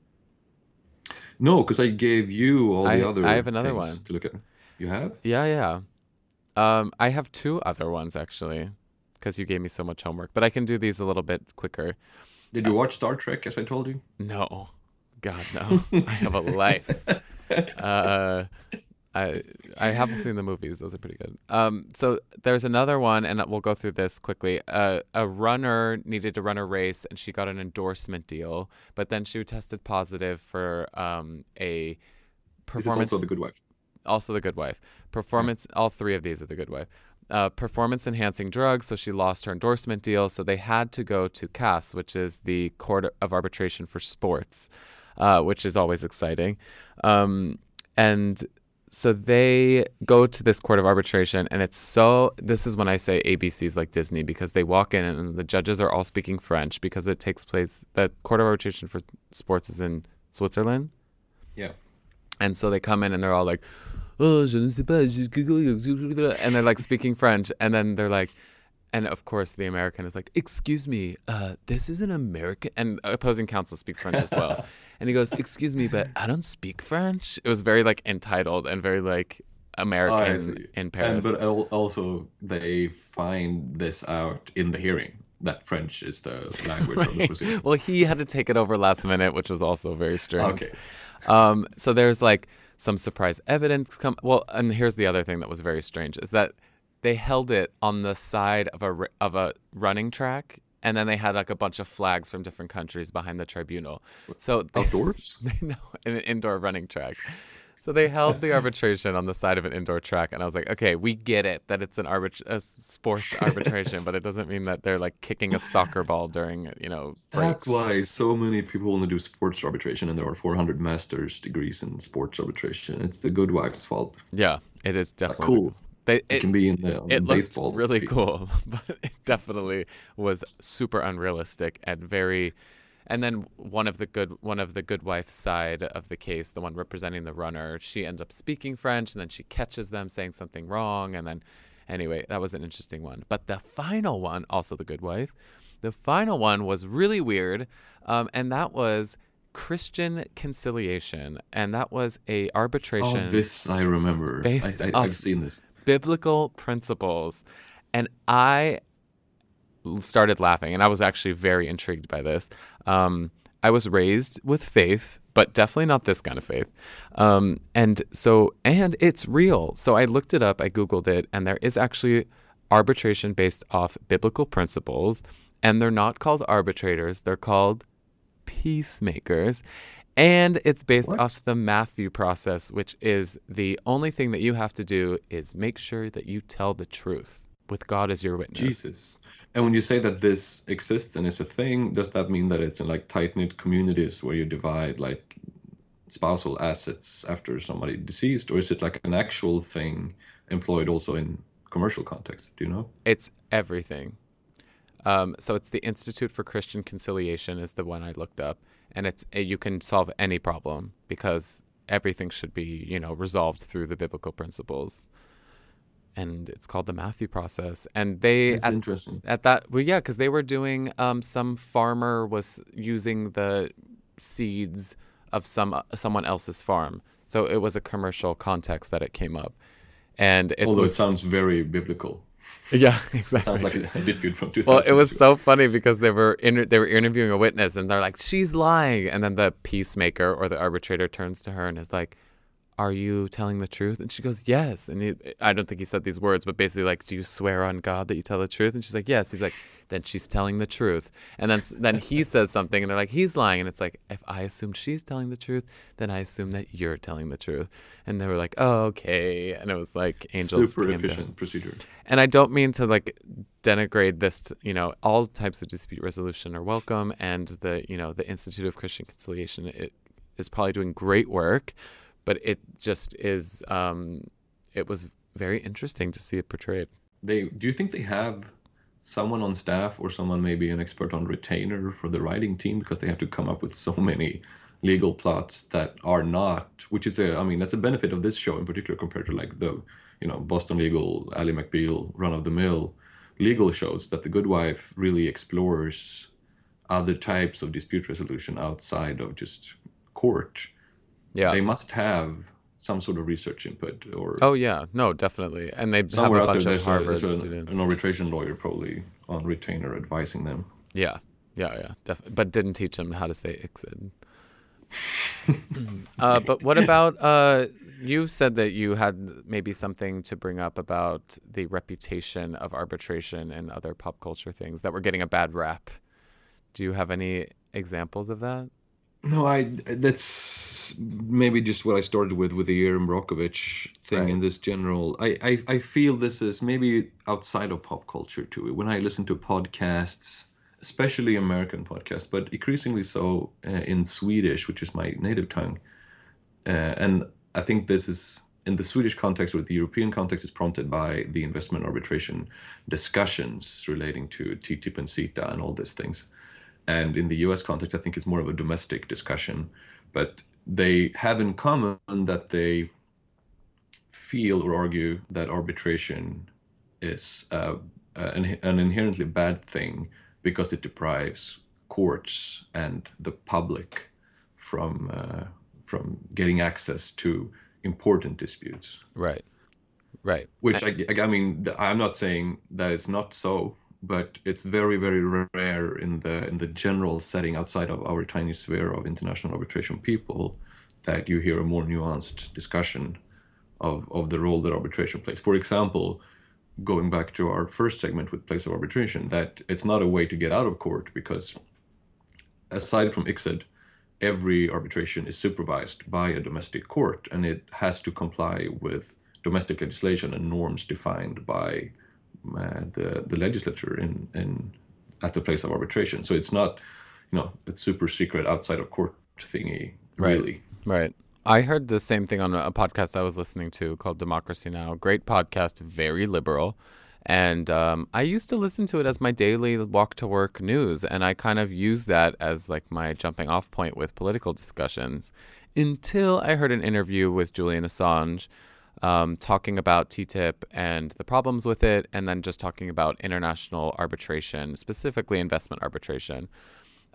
No, because I gave you all I- the other. I have another one. to look at. You have? Yeah, yeah. Um, I have two other ones actually, because you gave me so much homework. But I can do these a little bit quicker. Did you watch Star Trek as I told you? No, God, no. (laughs) I have a life. (laughs) Uh, I I have seen the movies; those are pretty good. Um, so there's another one, and we'll go through this quickly. Uh, a runner needed to run a race, and she got an endorsement deal, but then she tested positive for um a This is performance. also the Good Wife. also the good wife performance all three of these are the good wife uh, performance enhancing drugs so she lost her endorsement deal so they had to go to cas which is the court of arbitration for sports uh, which is always exciting um, and so they go to this court of arbitration and it's so this is when i say abc is like disney because they walk in and the judges are all speaking french because it takes place the court of arbitration for sports is in switzerland Yeah. and so they come in and they're all like, oh, je ne sais pas, and they're like speaking French, and then they're like, and of course the American is like, excuse me, uh, this is an American, and opposing counsel speaks French as well, (laughs) and he goes, excuse me, but I don't speak French. It was very like entitled and very like American in Paris. And, but also they find this out in the hearing that French is the language right. of the proceedings. Well, he had to take it over last minute, which was also very strange. Okay. Um, so there's like some surprise evidence come. Well, and here's the other thing that was very strange is that they held it on the side of a of a running track. And then they had like a bunch of flags from different countries behind the tribunal. So they, outdoors, (laughs) they know, in an indoor running track. So they held the arbitration on the side of an indoor track, and I was like, okay, we get it that it's an arbit- a sports (laughs) arbitration, but it doesn't mean that they're like kicking a soccer ball during, you know. Breaks. That's why so many people want to do sports arbitration, and there are 400 master's degrees in sports arbitration. It's the good wife's fault. Yeah, it is definitely cool. They, it, can be in the, it baseball. really cool, (laughs) but it definitely was super unrealistic and very and then one of the good one of the good wife's side of the case, the one representing the runner, she ends up speaking French, and then she catches them saying something wrong, and then anyway, that was an interesting one. But the final one, also the good wife, the final one was really weird, um, and that was Christian conciliation, and that was a arbitration. Oh, this I remember. Based I, I've seen this. Biblical principles, and I started laughing, and I was actually very intrigued by this. Um, I was raised with faith, but definitely not this kind of faith. Um, and so, and it's real. So I looked it up, I Googled it, and there is actually arbitration based off biblical principles. And they're not called arbitrators, they're called peacemakers. And it's based what? off the Matthew process, which is the only thing that you have to do is make sure that you tell the truth with God as your witness. Jesus. And when you say that this exists and is a thing, does that mean that it's in like tight knit communities where you divide like spousal assets after somebody deceased, or is it like an actual thing employed also in commercial context? Do you know? It's everything. Um, so it's the Institute for Christian Conciliation is the one I looked up, and it's you can solve any problem because everything should be you know resolved through the biblical principles and it's called the Matthew process. And they That's at, interesting. At that, well, yeah, because they were doing. Um, some farmer was using the seeds of some uh, someone else's farm, so it was a commercial context that it came up. And it although was, it sounds very biblical. (laughs) Yeah, exactly. Sounds like a (laughs) dispute from 2000. Well, it was so funny because they were inter- they were interviewing a witness, and they're like, "She's lying," and then the peacemaker or the arbitrator turns to her and is like are you telling the truth? And she goes, yes. And he, I don't think he said these words, but basically like, do you swear on God that you tell the truth? And she's like, yes. He's like, then she's telling the truth. And then then he (laughs) says something, and they're like, he's lying. And it's like, if I assume she's telling the truth, then I assume that you're telling the truth. And they were like, oh, okay. And it was like angels. Super efficient procedure. And I don't mean to like denigrate this. To, you know, all types of dispute resolution are welcome, and the you know the Institute of Christian Conciliation it is probably doing great work but it just is. Um, it was very interesting to see it portrayed. They do you think they have someone on staff or someone maybe an expert on retainer for the writing team because they have to come up with so many legal plots that are not which is a i mean that's a benefit of this show in particular compared to like the you know boston legal ally mcbeal run of the mill legal shows that the good wife really explores other types of dispute resolution outside of just court. Yeah. They must have some sort of research input or oh yeah. No definitely. And they have a bunch of harvard a, students an arbitration lawyer probably on retainer advising them. Yeah. Yeah yeah. Def- but didn't teach them how to say ixid (laughs) uh, but what about uh, you said that you had maybe something to bring up about the reputation of arbitration and other pop culture things that were getting a bad rap. Do you have any examples of that no, I that's maybe just what I started with with the Erin Brockovich thing right. in this general. I, I I feel this is maybe outside of pop culture too. When I listen to podcasts, especially American podcasts, but increasingly so uh, in Swedish, which is my native tongue, uh, and I think this is in the Swedish context or the European context is prompted by the investment arbitration discussions relating to TTIP and CETA and all these things and in the US context, I think it's more of a domestic discussion. But they have in common that they feel or argue that arbitration is uh, an, an inherently bad thing because it deprives courts and the public from uh, from getting access to important disputes. Right. Right. Which I, I mean, I'm not saying that it's not so, but it's very, very rare in the in the general setting outside of our tiny sphere of international arbitration people that you hear a more nuanced discussion of of the role that arbitration plays. For example, going back to our first segment with place of arbitration, that it's not a way to get out of court because aside from ICSID, every arbitration is supervised by a domestic court and it has to comply with domestic legislation and norms defined by uh, the the legislature in in at the place of arbitration. So it's not, you know, it's super secret outside of court thingy. Really, right. right. I heard the same thing on a podcast I was listening to called Democracy Now. Great podcast, very liberal. And um, I used to listen to it as my daily walk to work news. And I kind of used that as like my jumping off point with political discussions until I heard an interview with Julian Assange um, talking about TTIP and the problems with it, and then just talking about international arbitration, specifically investment arbitration.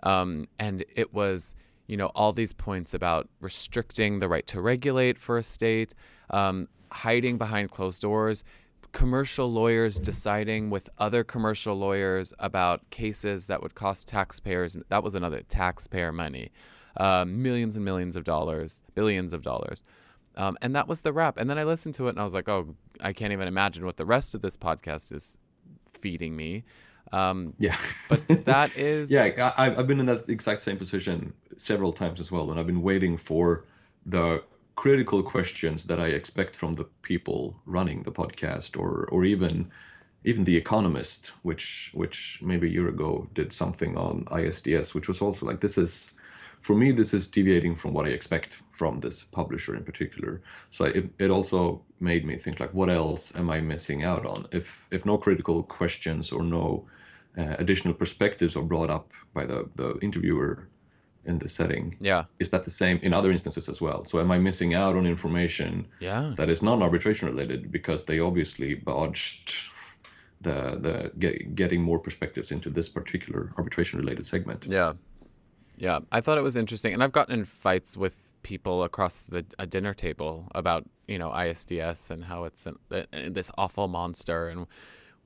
Um, and it was you know, all these points about restricting the right to regulate for a state, um, hiding behind closed doors, commercial lawyers deciding with other commercial lawyers about cases that would cost taxpayers. That was another taxpayer money, uh, millions and millions of dollars, billions of dollars. Um, and that was the wrap. And then I listened to it and I was like, oh, I can't even imagine what the rest of this podcast is feeding me. Um, yeah, but that (laughs) is yeah. I, I've been in that exact same position several times as well, and I've been waiting for the critical questions that I expect from the people running the podcast, or or even even the Economist, which which maybe a year ago did something on ISDS, which was also like this is for me this is deviating from what I expect from this publisher in particular. So it, it also made me think like what else am I missing out on if if no critical questions or no uh, additional perspectives are brought up by the, the interviewer in the setting. Yeah. Is that the same in other instances as well? So am I missing out on information yeah. that is non-arbitration related because they obviously bodged the the get, getting more perspectives into this particular arbitration related segment? Yeah. Yeah, I thought it was interesting and I've gotten in fights with people across the a dinner table about, you know, ISDS and how it's an, uh, this awful monster and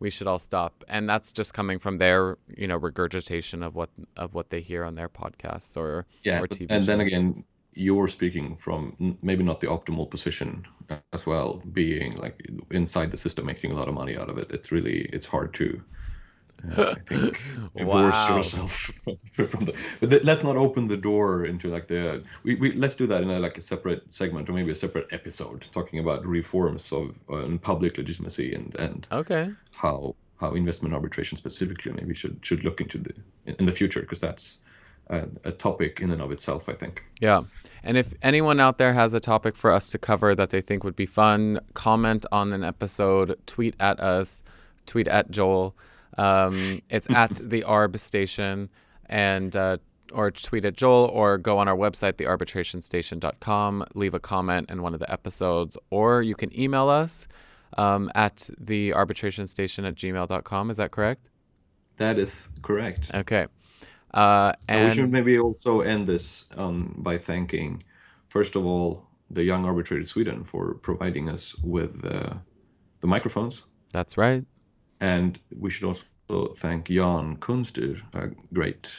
we should all stop and that's just coming from their you know regurgitation of what of what they hear on their podcasts or yeah or TV and shows. then again you're speaking from maybe not the optimal position as well being like inside the system making a lot of money out of it it's really it's hard to uh, I think (laughs) divorce wow. yourself (laughs) from the. But let's not open the door into like the. We, we let's do that in a, like a separate segment or maybe a separate episode talking about reforms of uh, public legitimacy and and okay how how investment arbitration specifically maybe should should look into the in the future because that's a, a, topic in and of itself, I think. Yeah. And if anyone out there has a topic for us to cover that they think would be fun, comment on an episode, tweet at us, tweet at Joel. Um, it's (laughs) at the ARB station and uh, or tweet at Joel or go on our website, thearbitrationstation.com, leave a comment in one of the episodes, or you can email us um, at thearbitrationstation arbitration station at gmail.com. Is that correct? That is correct. Okay. Uh, and we should maybe also end this um, by thanking, first of all, the Young Arbitrator Sweden for providing us with uh, the microphones. That's right. And we should also thank Jan Kunstur, a great,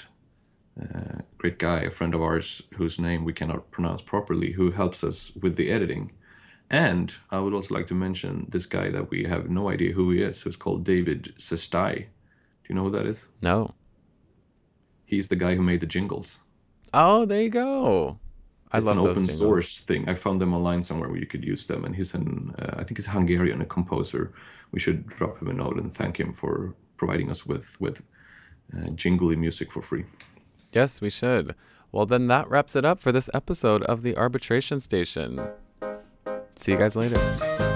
uh, great guy, a friend of ours whose name we cannot pronounce properly, who helps us with the editing. And I would also like to mention this guy that we have no idea who he is, who's called David Szesztay. Do you know who that is? No. He's the guy who made the jingles. Oh, there you go. I it's love an open source thing. I found them online somewhere where you could use them, and he's an uh, I think he's Hungarian, a composer. We should drop him a note and thank him for providing us with with uh, jingly music for free. Yes, we should. Well, then that wraps it up for this episode of the Arbitration Station. See you guys later.